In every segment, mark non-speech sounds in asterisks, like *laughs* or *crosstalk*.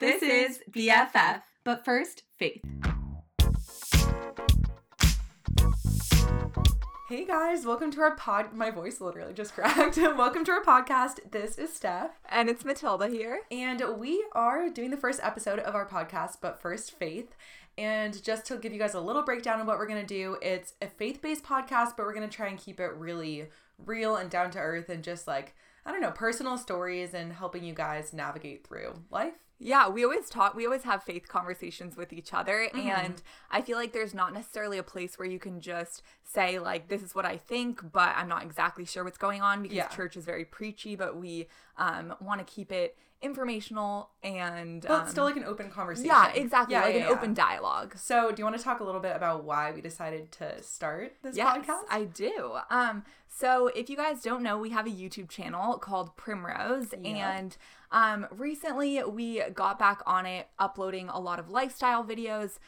This is BFF. But first, Faith. Hey guys, welcome to our pod. My voice literally just *laughs* cracked. *laughs* welcome to our podcast. This is Steph. And it's Matilda here. And we are doing the first episode of our podcast, But First Faith. And just to give you guys a little breakdown of what we're going to do, it's a faith based podcast, but we're going to try and keep it really real and down to earth and just like, I don't know, personal stories and helping you guys navigate through life. Yeah, we always talk, we always have faith conversations with each other. Mm-hmm. And I feel like there's not necessarily a place where you can just say, like, this is what I think, but I'm not exactly sure what's going on because yeah. church is very preachy, but we um, want to keep it informational and but um, still like an open conversation. Yeah, exactly. Yeah, like yeah, an open dialogue. So, do you want to talk a little bit about why we decided to start this yes, podcast? I do. Um, so if you guys don't know, we have a YouTube channel called Primrose, and um, recently we got back on it, uploading a lot of lifestyle videos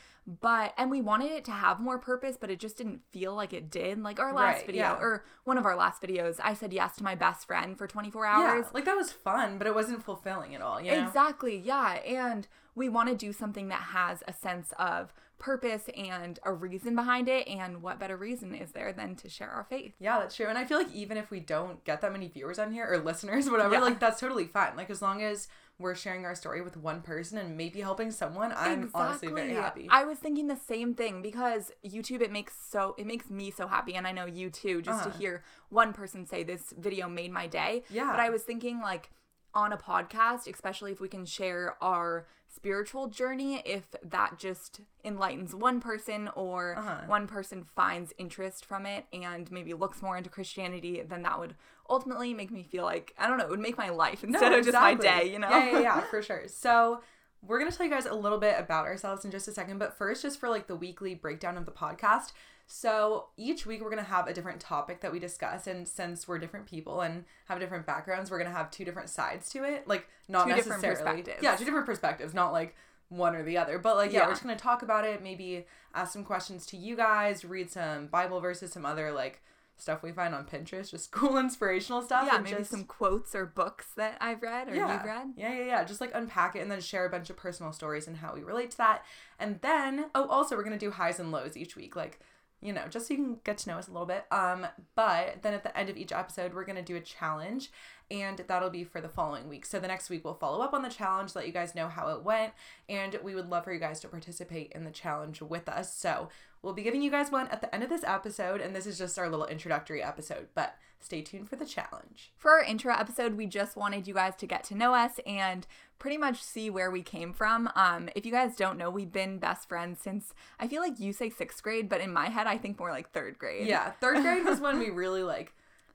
but and we wanted it to have more purpose but it just didn't feel like it did like our last right, video yeah. or one of our last videos i said yes to my best friend for 24 hours yeah, like that was fun but it wasn't fulfilling at all you know? exactly yeah and we want to do something that has a sense of purpose and a reason behind it and what better reason is there than to share our faith yeah that's true and i feel like even if we don't get that many viewers on here or listeners *laughs* whatever yeah. like that's totally fine like as long as we're sharing our story with one person and maybe helping someone, I'm exactly. honestly very happy. I was thinking the same thing because YouTube it makes so it makes me so happy and I know you too just uh-huh. to hear one person say this video made my day. Yeah. But I was thinking like on a podcast, especially if we can share our spiritual journey, if that just enlightens one person or uh-huh. one person finds interest from it and maybe looks more into Christianity, then that would ultimately make me feel like, I don't know, it would make my life instead no, of just my day, you know? Yeah, yeah, yeah, for *laughs* sure. So, we're going to tell you guys a little bit about ourselves in just a second, but first, just for like the weekly breakdown of the podcast. So each week we're going to have a different topic that we discuss. And since we're different people and have different backgrounds, we're going to have two different sides to it. Like, not two necessarily. Different perspectives. Yeah, two different perspectives, not like one or the other. But like, yeah, yeah. we're just going to talk about it, maybe ask some questions to you guys, read some Bible verses, some other like stuff we find on Pinterest, just *laughs* cool inspirational stuff. Yeah, maybe just, some quotes or books that I've read or yeah, you've read. Yeah, yeah, yeah. Just like unpack it and then share a bunch of personal stories and how we relate to that. And then, oh, also, we're going to do highs and lows each week. Like, you know, just so you can get to know us a little bit. Um, but then at the end of each episode, we're gonna do a challenge, and that'll be for the following week. So the next week we'll follow up on the challenge, let you guys know how it went, and we would love for you guys to participate in the challenge with us. So we'll be giving you guys one at the end of this episode, and this is just our little introductory episode. But stay tuned for the challenge. For our intro episode, we just wanted you guys to get to know us and pretty much see where we came from. Um, if you guys don't know, we've been best friends since I feel like you say sixth grade, but in my head, I think more like third grade. Yeah, third grade was when we *laughs* really like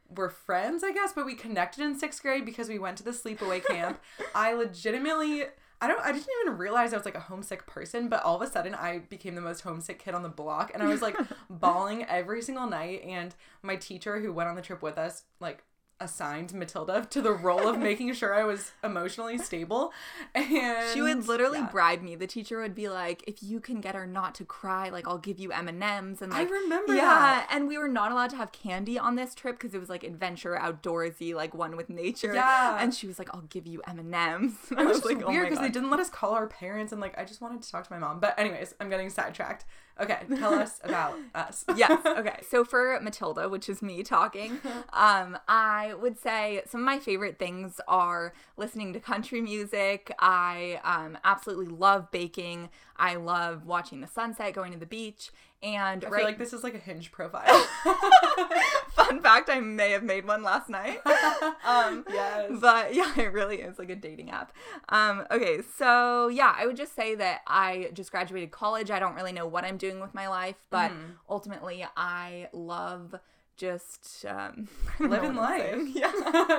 were friends, I guess, but we connected in sixth grade because we went to the sleepaway camp. *laughs* I legitimately I don't I didn't even realize I was like a homesick person, but all of a sudden I became the most homesick kid on the block and I was like *laughs* bawling every single night and my teacher who went on the trip with us like assigned Matilda to the role of making sure I was emotionally stable. And *laughs* she would literally yeah. bribe me. The teacher would be like, "If you can get her not to cry, like I'll give you M and M's." And like, I remember, yeah. That. And we were not allowed to have candy on this trip because it was like adventure, outdoorsy, like one with nature. Yeah. And she was like, "I'll give you M and M's." *laughs* It was, was like, oh weird because oh they didn't let us call our parents, and like I just wanted to talk to my mom. But anyways, I'm getting sidetracked. Okay, tell us *laughs* about us. *laughs* yes. Okay. So for Matilda, which is me talking, um, I would say some of my favorite things are listening to country music. I um, absolutely love baking. I love watching the sunset, going to the beach, and I right, feel like this is like a hinge profile. *laughs* Fun fact: I may have made one last night. *laughs* um, yes, but yeah, it really is like a dating app. Um, okay, so yeah, I would just say that I just graduated college. I don't really know what I'm doing with my life, but mm. ultimately, I love just um, *laughs* living life. *laughs* Yeah.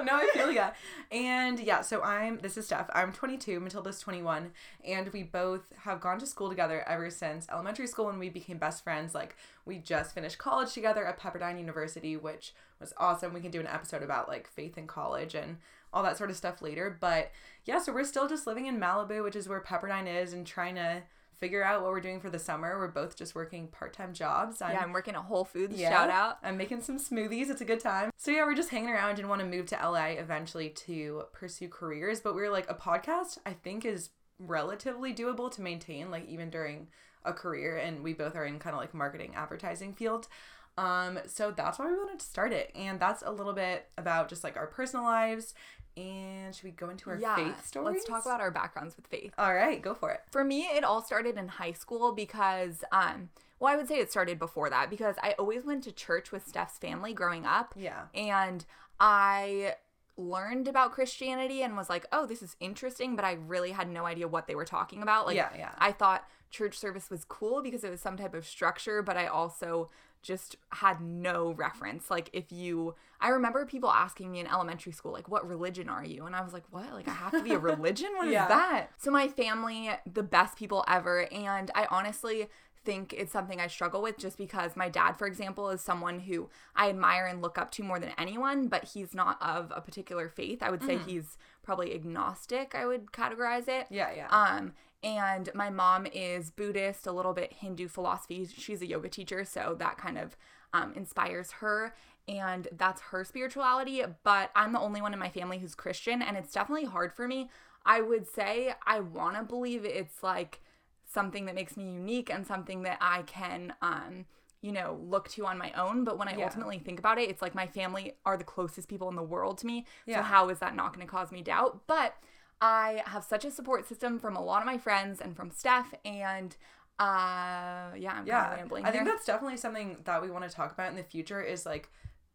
no, I feel yeah. And yeah, so I'm this is Steph. I'm 22, Matilda's 21, and we both have gone to school together ever since elementary school when we became best friends. Like we just finished college together at Pepperdine University, which was awesome. We can do an episode about like faith in college and all that sort of stuff later. But yeah, so we're still just living in Malibu, which is where Pepperdine is, and trying to figure out what we're doing for the summer. We're both just working part time jobs. I'm, yeah, I'm working at Whole Foods. Yeah, shout out. I'm making some smoothies. It's a good time. So yeah, we're just hanging around and want to move to LA eventually to pursue careers. But we're like a podcast. I think is relatively doable to maintain, like even during a career. And we both are in kind of like marketing advertising field. Um, so that's why we wanted to start it. And that's a little bit about just like our personal lives. And should we go into our yeah, faith stories? let's talk about our backgrounds with faith. All right, go for it. For me, it all started in high school because, um, well, I would say it started before that because I always went to church with Steph's family growing up. Yeah. And I learned about Christianity and was like, oh, this is interesting, but I really had no idea what they were talking about. Like, Yeah, yeah. I thought church service was cool because it was some type of structure, but I also just had no reference. Like, if you, I remember people asking me in elementary school, like, what religion are you? And I was like, what? Like, I have to be a *laughs* religion? What is Yeah. that? So, my family, the best people ever. And I honestly, think it's something I struggle with just because my dad, for example, is someone who I admire and look up to more than anyone, but he's not of a particular faith. I would say he's probably agnostic, I would categorize it. Yeah, yeah. Um, and my mom is Buddhist, a little bit Hindu philosophy. She's a yoga teacher, so that kind of um, inspires her. And that's her spirituality. But I'm the only one in my family who's Christian, and it's definitely hard for me. I would say I want to believe it's like something that makes me unique and something that I can, um, you know, look to on my own. But when I Yeah. ultimately think about it, it's like my family are the closest people in the world to me. Yeah. So how is that not going to cause me doubt? But I have such a support system from a lot of my friends and from Steph, and uh, yeah, I'm yeah i think that's definitely something that we want to talk about in the future is like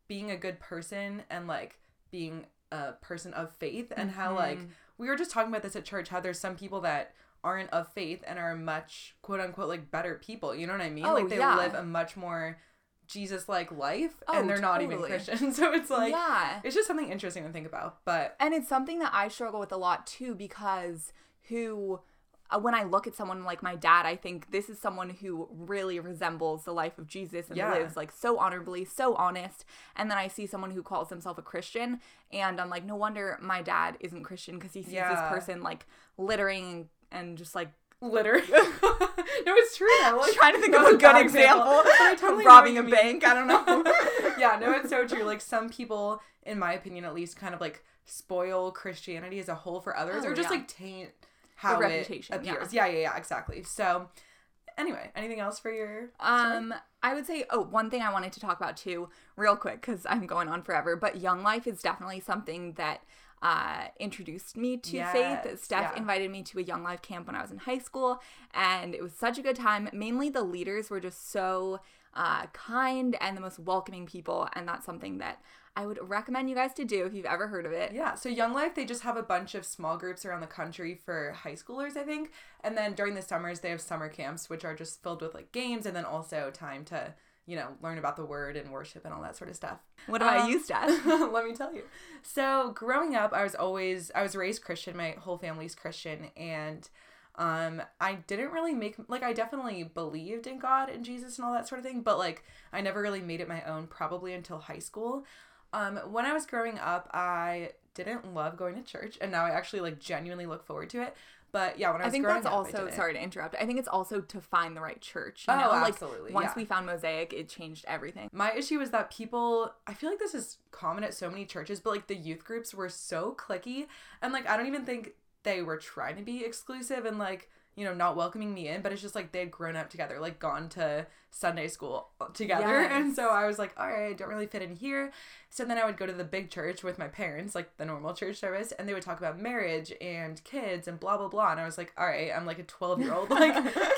being a good person and like being a person of faith and how like Mm-hmm. we were just talking about this at church how there's some people that aren't of faith and are much quote unquote like better people you know what i mean Oh, like they yeah. live a much more jesus like life Oh, and they're not even christian *laughs* so it's like yeah. it's just something interesting to think about but And it's something that I struggle with a lot too because who uh, when I look at someone like my dad, I think this is someone who really resembles the life of Jesus and Yeah. lives like so honorably, so honest. And then I see someone who calls himself a Christian, and I'm like, no wonder my dad isn't Christian because he sees Yeah. this person like littering and just like litter *laughs* no it's true though. *laughs* like trying to think of a good bad example, totally robbing a mean. bank. I don't know. *laughs* yeah, no, it's so true. Like some people, in my opinion at least, kind of like spoil Christianity as a whole for others, Oh, or just yeah. like taint how it reputation, yeah. appears. Yeah. yeah, yeah, exactly. So, anyway, anything else for your? Um, I would say, oh, one thing I wanted to talk about too, real quick, because I'm going on forever. But Young Life is definitely something that uh, introduced me to Yes, faith. Steph yeah. invited me to a Young Life camp when I was in high school, and it was such a good time. Mainly, the leaders were just so uh, kind and the most welcoming people, and that's something that I would recommend you guys to do if you've ever heard of it. Yeah, so Young Life, they just have a bunch of small groups around the country for high schoolers, I think. And then during the summers, they have summer camps, which are just filled with like games and then also time to, you know, learn about the word and worship and all that sort of stuff. What about Um, you, Steph? *laughs* Let me tell you. So, growing up, I was always I was raised Christian. My whole family's Christian and um I didn't really make like I definitely believed in God and Jesus and all that sort of thing, but like I never really made it my own probably until high school. Um when I was growing up, I didn't love going to church and now I actually like genuinely look forward to it. But yeah, when I I was think growing that's up, I also sorry to interrupt. I think it's also to find the right church. You Oh, know, like absolutely, once yeah. we found Mosaic, it changed everything. My issue is that people, I feel like this is common at so many churches, but like the youth groups were so clicky. And like, I don't even think they were trying to be exclusive and like, you know, not welcoming me in, but it's just like they had grown up together, like gone to Sunday school together. *laughs* And so I was like, all right, I don't really fit in here. So then I would go to the big church with my parents, like the normal church service, and they would talk about marriage and kids and blah, blah, blah. And I was like, all right, I'm like a 12 year old, *laughs* like,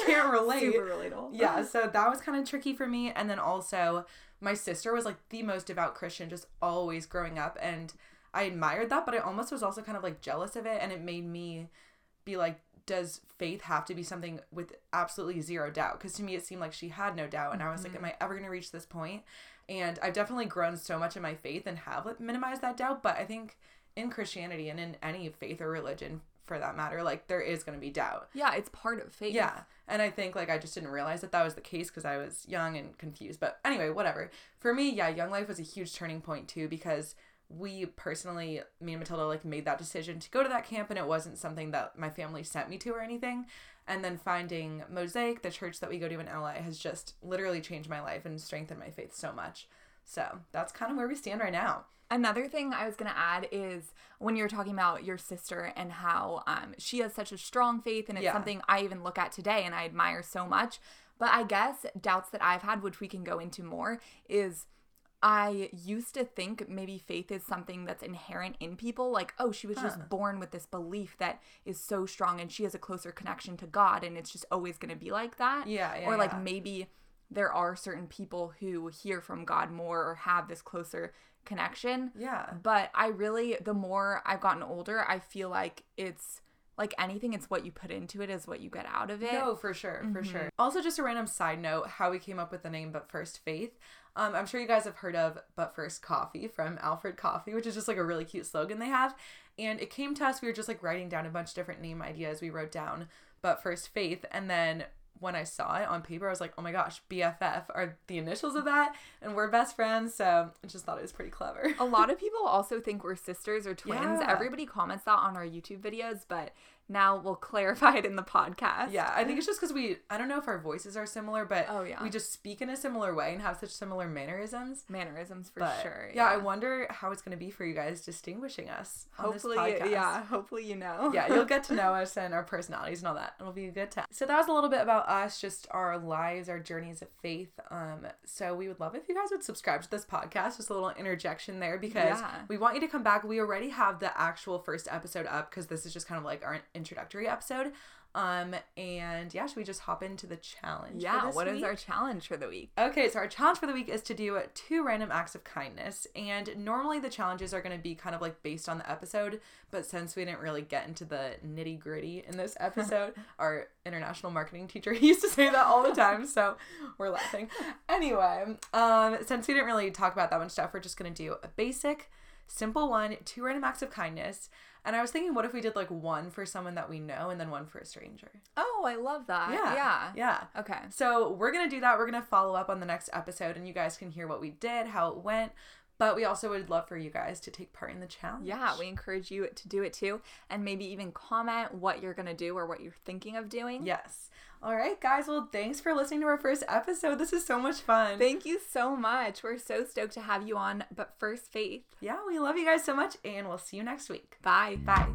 can't relate Super relatable. yeah, *laughs* so that was kind of tricky for me. And then also, my sister was like the most devout Christian, just always growing up. And I admired that, but I almost was also kind of like jealous of it. And it made me be like, does faith have to be something with absolutely zero doubt? Because to me, it seemed like she had no doubt. And I was like, mm-hmm. am I ever going to reach this point? And I've definitely grown so much in my faith and have like, minimized that doubt. But I think in Christianity and in any faith or religion for that matter, like there is going to be doubt. Yeah, it's part of faith. Yeah. And I think like I just didn't realize that that was the case because I was young and confused. But anyway, whatever. For me, yeah, Young Life was a huge turning point too because we personally, me and Matilda, like made that decision to go to that camp and it wasn't something that my family sent me to or anything. And then finding Mosaic, the church that we go to in LA, has just literally changed my life and strengthened my faith so much. So that's kind of where we stand right now. Another thing I was going to add is when you're talking about your sister and how um, she has such a strong faith, and it's Yeah. something I even look at today and I admire so much. But I guess doubts that I've had, which we can go into more, is I used to think maybe faith is something that's inherent in people. Like, oh, she was Huh. just born with this belief that is so strong and she has a closer connection to God, and it's just always going to be like that. Yeah, yeah, Or like yeah. maybe there are certain people who hear from God more or have this closer connection. Yeah. But I really, the more I've gotten older, I feel like it's like anything, it's what you put into it is what you get out of it. No, for sure, for sure. Also, just a random side note: how we came up with the name "But First Faith." Um, I'm sure you guys have heard of "But First Coffee" from Alfred Coffee, which is just like a really cute slogan they have. And it came to us. We were just like writing down a bunch of different name ideas. We wrote down "But First Faith," and then when I saw it on paper, I was like, "Oh my gosh, BFF are the initials of that," and we're best friends. So I just thought it was pretty clever. A lot of *laughs* people also think we're sisters or twins. Yeah. Everybody comments that on our YouTube videos, but now we'll clarify it in the podcast. Yeah, I think it's just because we, I don't know if our voices are similar, but Oh, yeah. we just speak in a similar way and have such similar mannerisms. Mannerisms for But sure. yeah, I wonder how it's going to be for you guys distinguishing us. Hopefully, yeah. Hopefully, you know. yeah, you'll get to *laughs* know us and our personalities and all that. It'll be a good time. So that was a little bit about us, just our lives, our journeys of faith. Um, so we would love if you guys would subscribe to this podcast. Just a little interjection there because Yeah. we want you to come back. We already have the actual first episode up because this is just kind of like our introductory episode. Um, and yeah, should we just hop into the challenge? Yeah. What is week? our challenge for the week? Okay, so our challenge for the week is to do two random acts of kindness. And normally the challenges are going to be kind of like based on the episode, but since we didn't really get into the nitty gritty in this *laughs* episode, our international marketing teacher *laughs* he used to say that all the time, so we're laughing. Anyway, um, since we didn't really talk about that much stuff, we're just going to do a basic, simple one, two random acts of kindness. And I was thinking, what if we did like one for someone that we know and then one for a stranger? Oh, I love that. Yeah. Yeah. Yeah. Okay. So we're gonna do that. We're gonna follow up on the next episode, and you guys can hear what we did, how it went. But we also would love for you guys to take part in the challenge. Yeah, we encourage you to do it too, and maybe even comment what you're gonna do or what you're thinking of doing. Yes. All right, guys. Well, thanks for listening to our first episode. This is so much fun. Thank you so much. We're so stoked to have you on. But first, Faith. yeah, we love you guys so much, and we'll see you next week. Bye. Bye.